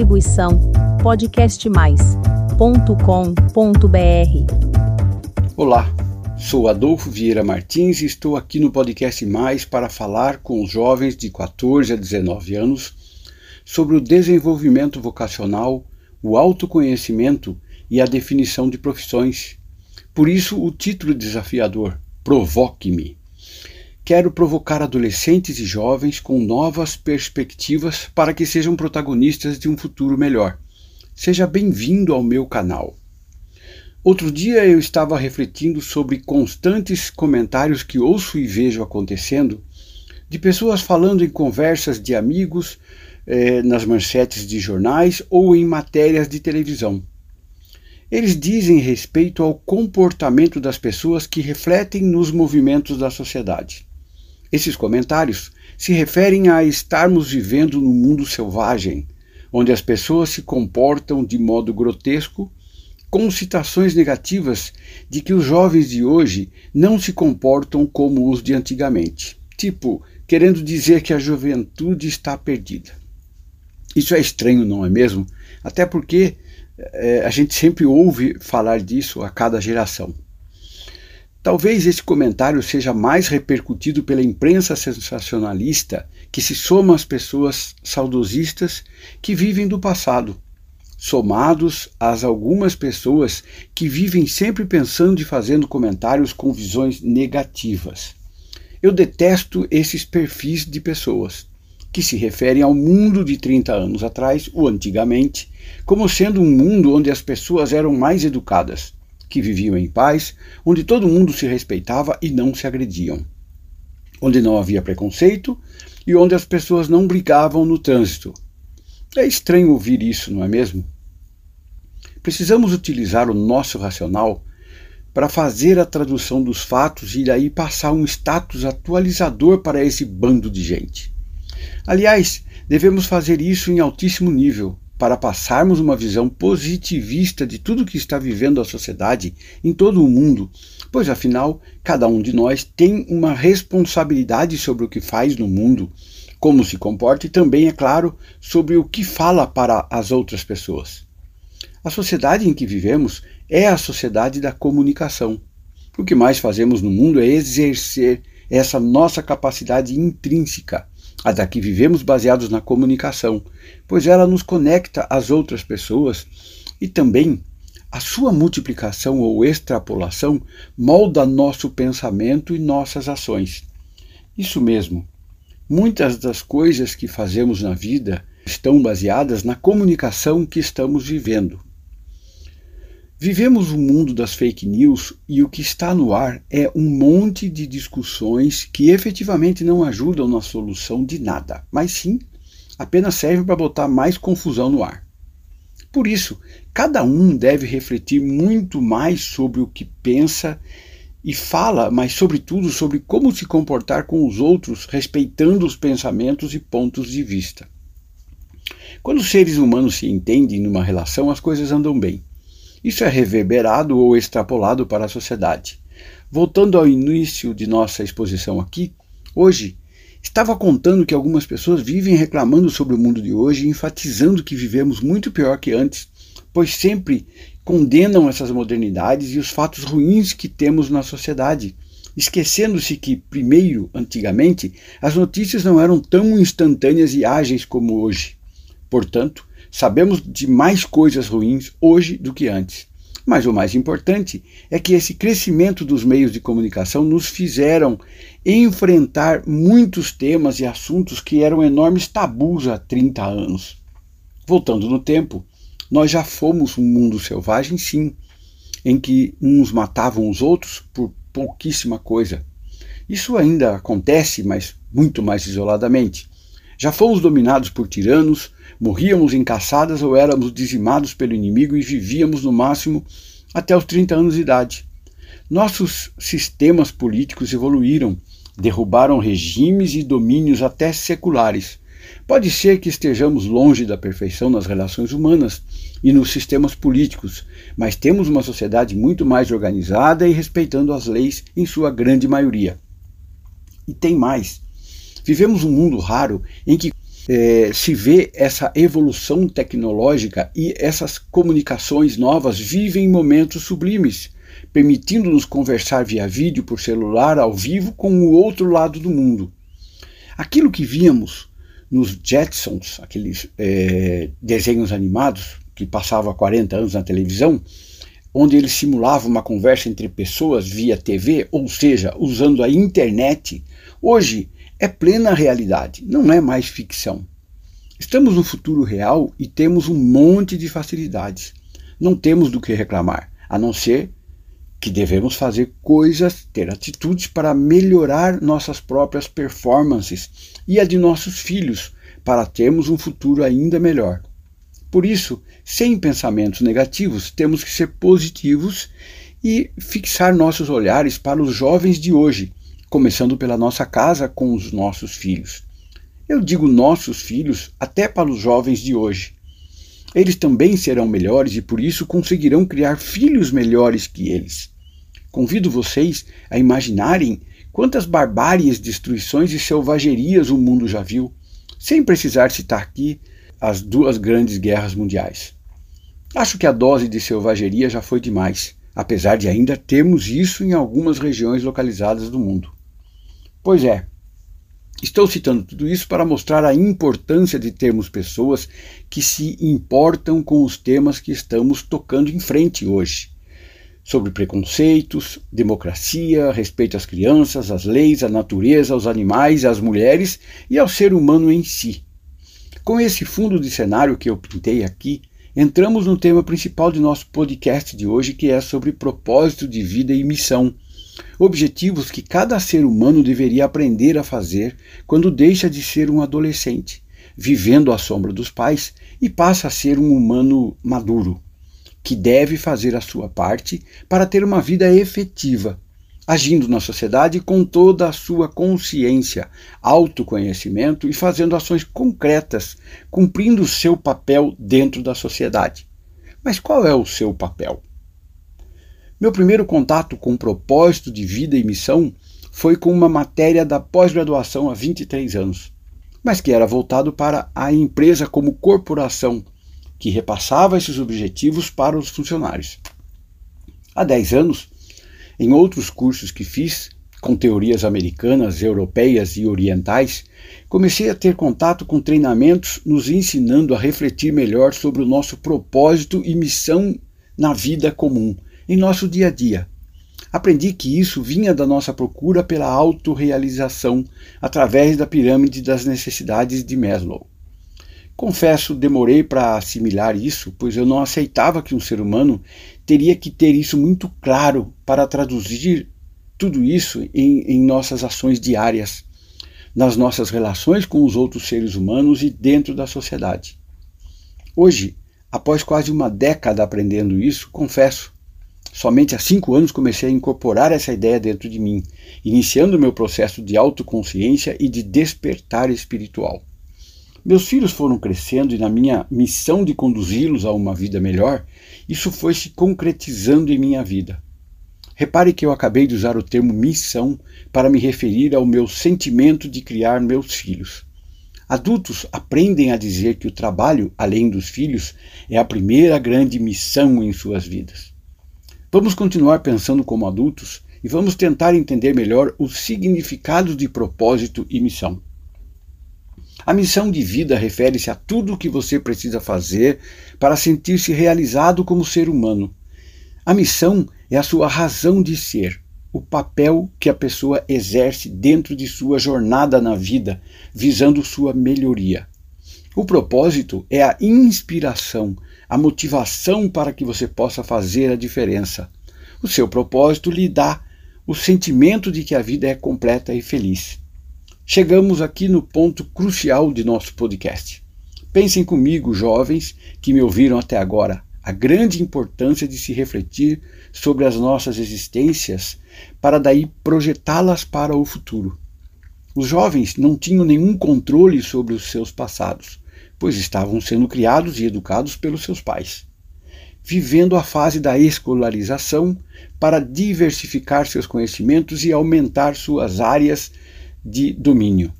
Distribuição podcastmais.com.br. Olá, sou Adolfo Vieira Martins e estou aqui no Podcast Mais para falar com os jovens de 14 a 19 anos sobre o desenvolvimento vocacional, o autoconhecimento e a definição de profissões. Por isso, o título desafiador: Provoque-me quero provocar adolescentes e jovens com novas perspectivas para que sejam protagonistas de um futuro melhor. Seja bem-vindo ao meu canal. Outro dia eu estava refletindo sobre constantes comentários que ouço e vejo acontecendo de pessoas falando em conversas de amigos, eh, nas manchetes de jornais ou em matérias de televisão. Eles dizem respeito ao comportamento das pessoas que refletem nos movimentos da sociedade. Esses comentários se referem a estarmos vivendo num mundo selvagem, onde as pessoas se comportam de modo grotesco, com citações negativas de que os jovens de hoje não se comportam como os de antigamente, tipo, querendo dizer que a juventude está perdida. Isso é estranho, não é mesmo? Até porque é, a gente sempre ouve falar disso a cada geração. Talvez esse comentário seja mais repercutido pela imprensa sensacionalista que se soma às pessoas saudosistas que vivem do passado, somados às algumas pessoas que vivem sempre pensando e fazendo comentários com visões negativas. Eu detesto esses perfis de pessoas que se referem ao mundo de 30 anos atrás, ou antigamente, como sendo um mundo onde as pessoas eram mais educadas que viviam em paz, onde todo mundo se respeitava e não se agrediam, onde não havia preconceito e onde as pessoas não brigavam no trânsito. É estranho ouvir isso, não é mesmo? Precisamos utilizar o nosso racional para fazer a tradução dos fatos e daí passar um status atualizador para esse bando de gente. Aliás, devemos fazer isso em altíssimo nível, para passarmos uma visão positivista de tudo que está vivendo a sociedade em todo o mundo, pois afinal, cada um de nós tem uma responsabilidade sobre o que faz no mundo, como se comporta e também, é claro, sobre o que fala para as outras pessoas. A sociedade em que vivemos é a sociedade da comunicação. O que mais fazemos no mundo é exercer essa nossa capacidade intrínseca a da que vivemos baseados na comunicação, pois ela nos conecta às outras pessoas e também a sua multiplicação ou extrapolação molda nosso pensamento e nossas ações. Isso mesmo. Muitas das coisas que fazemos na vida estão baseadas na comunicação que estamos vivendo. Vivemos o um mundo das fake news e o que está no ar é um monte de discussões que efetivamente não ajudam na solução de nada, mas sim apenas servem para botar mais confusão no ar. Por isso, cada um deve refletir muito mais sobre o que pensa e fala, mas sobretudo sobre como se comportar com os outros, respeitando os pensamentos e pontos de vista. Quando os seres humanos se entendem numa relação, as coisas andam bem. Isso é reverberado ou extrapolado para a sociedade. Voltando ao início de nossa exposição aqui, hoje estava contando que algumas pessoas vivem reclamando sobre o mundo de hoje enfatizando que vivemos muito pior que antes, pois sempre condenam essas modernidades e os fatos ruins que temos na sociedade, esquecendo-se que, primeiro, antigamente, as notícias não eram tão instantâneas e ágeis como hoje. Portanto, Sabemos de mais coisas ruins hoje do que antes. Mas o mais importante é que esse crescimento dos meios de comunicação nos fizeram enfrentar muitos temas e assuntos que eram enormes tabus há 30 anos. Voltando no tempo, nós já fomos um mundo selvagem, sim, em que uns matavam os outros por pouquíssima coisa. Isso ainda acontece, mas muito mais isoladamente. Já fomos dominados por tiranos, morríamos em caçadas ou éramos dizimados pelo inimigo e vivíamos no máximo até os 30 anos de idade. Nossos sistemas políticos evoluíram, derrubaram regimes e domínios até seculares. Pode ser que estejamos longe da perfeição nas relações humanas e nos sistemas políticos, mas temos uma sociedade muito mais organizada e respeitando as leis em sua grande maioria. E tem mais. Vivemos um mundo raro em que é, se vê essa evolução tecnológica e essas comunicações novas vivem momentos sublimes, permitindo-nos conversar via vídeo por celular ao vivo com o outro lado do mundo. Aquilo que víamos nos Jetsons, aqueles é, desenhos animados que passavam há 40 anos na televisão, onde eles simulavam uma conversa entre pessoas via TV, ou seja, usando a internet, hoje é plena realidade, não é mais ficção. Estamos no futuro real e temos um monte de facilidades. Não temos do que reclamar, a não ser que devemos fazer coisas, ter atitudes para melhorar nossas próprias performances e a de nossos filhos, para termos um futuro ainda melhor. Por isso, sem pensamentos negativos, temos que ser positivos e fixar nossos olhares para os jovens de hoje, começando pela nossa casa com os nossos filhos. Eu digo nossos filhos até para os jovens de hoje. Eles também serão melhores e por isso conseguirão criar filhos melhores que eles. Convido vocês a imaginarem quantas barbáries, destruições e selvagerias o mundo já viu, sem precisar citar aqui as duas grandes guerras mundiais. Acho que a dose de selvageria já foi demais, apesar de ainda termos isso em algumas regiões localizadas do mundo. Pois é, estou citando tudo isso para mostrar a importância de termos pessoas que se importam com os temas que estamos tocando em frente hoje. Sobre preconceitos, democracia, respeito às crianças, às leis, à natureza, aos animais, às mulheres e ao ser humano em si. Com esse fundo de cenário que eu pintei aqui, entramos no tema principal de nosso podcast de hoje, que é sobre propósito de vida e missão objetivos que cada ser humano deveria aprender a fazer quando deixa de ser um adolescente, vivendo à sombra dos pais e passa a ser um humano maduro, que deve fazer a sua parte para ter uma vida efetiva, agindo na sociedade com toda a sua consciência, autoconhecimento e fazendo ações concretas, cumprindo o seu papel dentro da sociedade. Mas qual é o seu papel? Meu primeiro contato com propósito de vida e missão foi com uma matéria da pós-graduação há 23 anos, mas que era voltado para a empresa como corporação, que repassava esses objetivos para os funcionários. Há 10 anos, em outros cursos que fiz, com teorias americanas, europeias e orientais, comecei a ter contato com treinamentos nos ensinando a refletir melhor sobre o nosso propósito e missão na vida comum em nosso dia a dia. Aprendi que isso vinha da nossa procura pela autorrealização através da pirâmide das necessidades de Maslow. Confesso, demorei para assimilar isso, pois eu não aceitava que um ser humano teria que ter isso muito claro para traduzir tudo isso em, em nossas ações diárias, nas nossas relações com os outros seres humanos e dentro da sociedade. Hoje, após quase uma década aprendendo isso, confesso, Somente há cinco anos comecei a incorporar essa ideia dentro de mim, iniciando meu processo de autoconsciência e de despertar espiritual. Meus filhos foram crescendo e, na minha missão de conduzi-los a uma vida melhor, isso foi se concretizando em minha vida. Repare que eu acabei de usar o termo missão para me referir ao meu sentimento de criar meus filhos. Adultos aprendem a dizer que o trabalho, além dos filhos, é a primeira grande missão em suas vidas. Vamos continuar pensando como adultos e vamos tentar entender melhor os significados de propósito e missão. A missão de vida refere-se a tudo o que você precisa fazer para sentir-se realizado como ser humano. A missão é a sua razão de ser, o papel que a pessoa exerce dentro de sua jornada na vida, visando sua melhoria. O propósito é a inspiração, a motivação para que você possa fazer a diferença. O seu propósito lhe dá o sentimento de que a vida é completa e feliz. Chegamos aqui no ponto crucial de nosso podcast. Pensem comigo, jovens que me ouviram até agora, a grande importância de se refletir sobre as nossas existências para daí projetá-las para o futuro. Os jovens não tinham nenhum controle sobre os seus passados pois estavam sendo criados e educados pelos seus pais, vivendo a fase da escolarização para diversificar seus conhecimentos e aumentar suas áreas de domínio.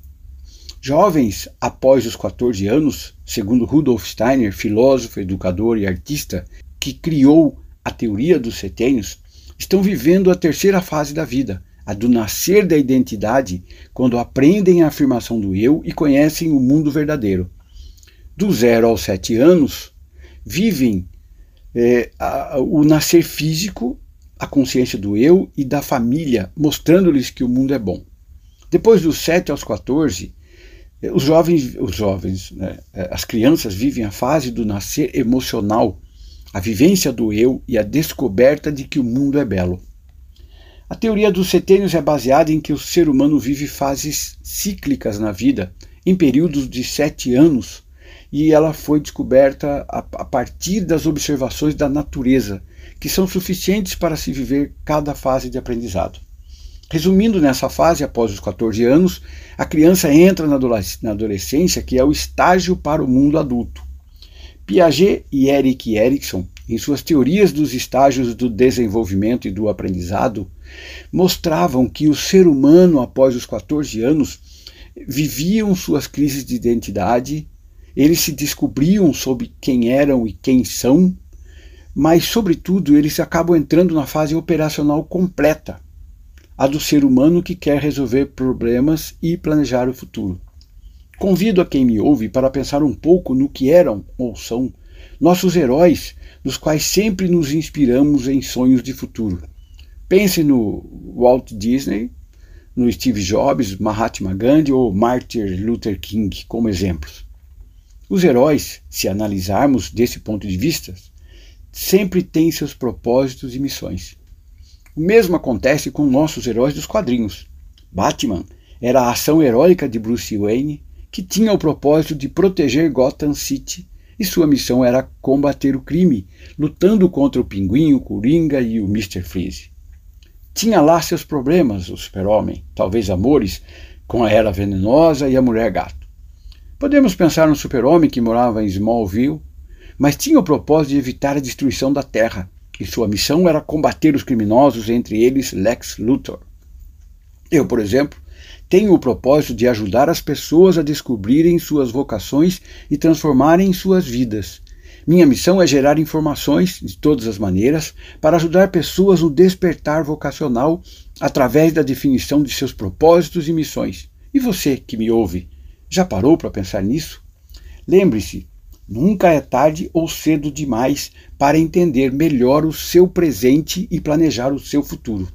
Jovens após os 14 anos, segundo Rudolf Steiner, filósofo, educador e artista que criou a teoria dos setênios, estão vivendo a terceira fase da vida, a do nascer da identidade, quando aprendem a afirmação do eu e conhecem o mundo verdadeiro. Do zero aos sete anos, vivem é, a, o nascer físico, a consciência do eu e da família, mostrando-lhes que o mundo é bom. Depois dos 7 aos 14, eh, os jovens, os jovens né, eh, as crianças vivem a fase do nascer emocional, a vivência do eu e a descoberta de que o mundo é belo. A teoria dos setênios é baseada em que o ser humano vive fases cíclicas na vida, em períodos de sete anos, e ela foi descoberta a, a partir das observações da natureza, que são suficientes para se viver cada fase de aprendizado. Resumindo, nessa fase, após os 14 anos, a criança entra na adolescência, que é o estágio para o mundo adulto. Piaget e Eric Erikson, em suas teorias dos estágios do desenvolvimento e do aprendizado, mostravam que o ser humano, após os 14 anos, viviam suas crises de identidade, eles se descobriam sobre quem eram e quem são, mas, sobretudo, eles acabam entrando na fase operacional completa, a do ser humano que quer resolver problemas e planejar o futuro. Convido a quem me ouve para pensar um pouco no que eram ou são nossos heróis, dos quais sempre nos inspiramos em sonhos de futuro. Pense no Walt Disney, no Steve Jobs, Mahatma Gandhi ou Martin Luther King como exemplos. Os heróis, se analisarmos desse ponto de vista, sempre têm seus propósitos e missões. O mesmo acontece com nossos heróis dos quadrinhos. Batman era a ação heróica de Bruce Wayne, que tinha o propósito de proteger Gotham City, e sua missão era combater o crime, lutando contra o Pinguim, o Coringa e o Mr. Freeze. Tinha lá seus problemas, o Super-Homem, talvez amores com a Era Venenosa e a Mulher Gato. Podemos pensar no super-homem que morava em Smallville, mas tinha o propósito de evitar a destruição da Terra, e sua missão era combater os criminosos, entre eles Lex Luthor. Eu, por exemplo, tenho o propósito de ajudar as pessoas a descobrirem suas vocações e transformarem suas vidas. Minha missão é gerar informações, de todas as maneiras, para ajudar pessoas no despertar vocacional através da definição de seus propósitos e missões. E você que me ouve, já parou para pensar nisso? Lembre-se, nunca é tarde ou cedo demais para entender melhor o seu presente e planejar o seu futuro.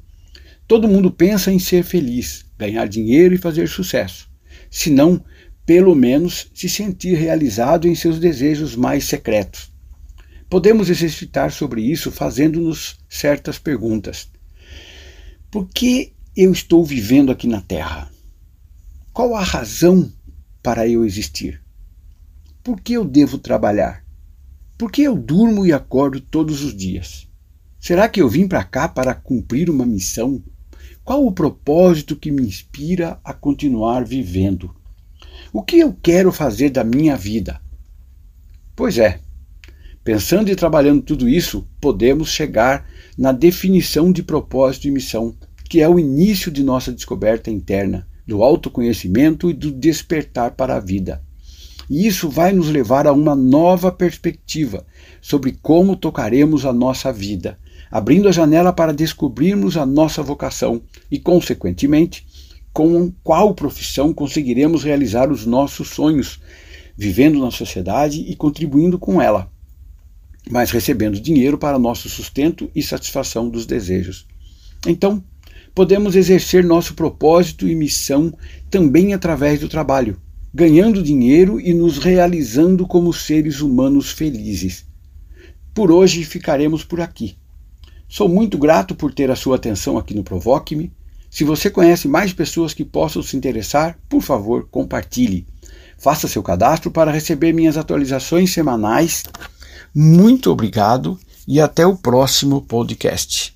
Todo mundo pensa em ser feliz, ganhar dinheiro e fazer sucesso. Se não, pelo menos se sentir realizado em seus desejos mais secretos. Podemos exercitar sobre isso fazendo-nos certas perguntas. Por que eu estou vivendo aqui na Terra? Qual a razão para eu existir? Por que eu devo trabalhar? Por que eu durmo e acordo todos os dias? Será que eu vim para cá para cumprir uma missão? Qual o propósito que me inspira a continuar vivendo? O que eu quero fazer da minha vida? Pois é, pensando e trabalhando tudo isso, podemos chegar na definição de propósito e missão, que é o início de nossa descoberta interna do autoconhecimento e do despertar para a vida. E isso vai nos levar a uma nova perspectiva sobre como tocaremos a nossa vida, abrindo a janela para descobrirmos a nossa vocação e, consequentemente, com qual profissão conseguiremos realizar os nossos sonhos, vivendo na sociedade e contribuindo com ela, mas recebendo dinheiro para nosso sustento e satisfação dos desejos. Então, podemos exercer nosso propósito e missão também através do trabalho, ganhando dinheiro e nos realizando como seres humanos felizes. Por hoje ficaremos por aqui. Sou muito grato por ter a sua atenção aqui no Provoque-me. Se você conhece mais pessoas que possam se interessar, por favor, compartilhe. Faça seu cadastro para receber minhas atualizações semanais. Muito obrigado e até o próximo podcast.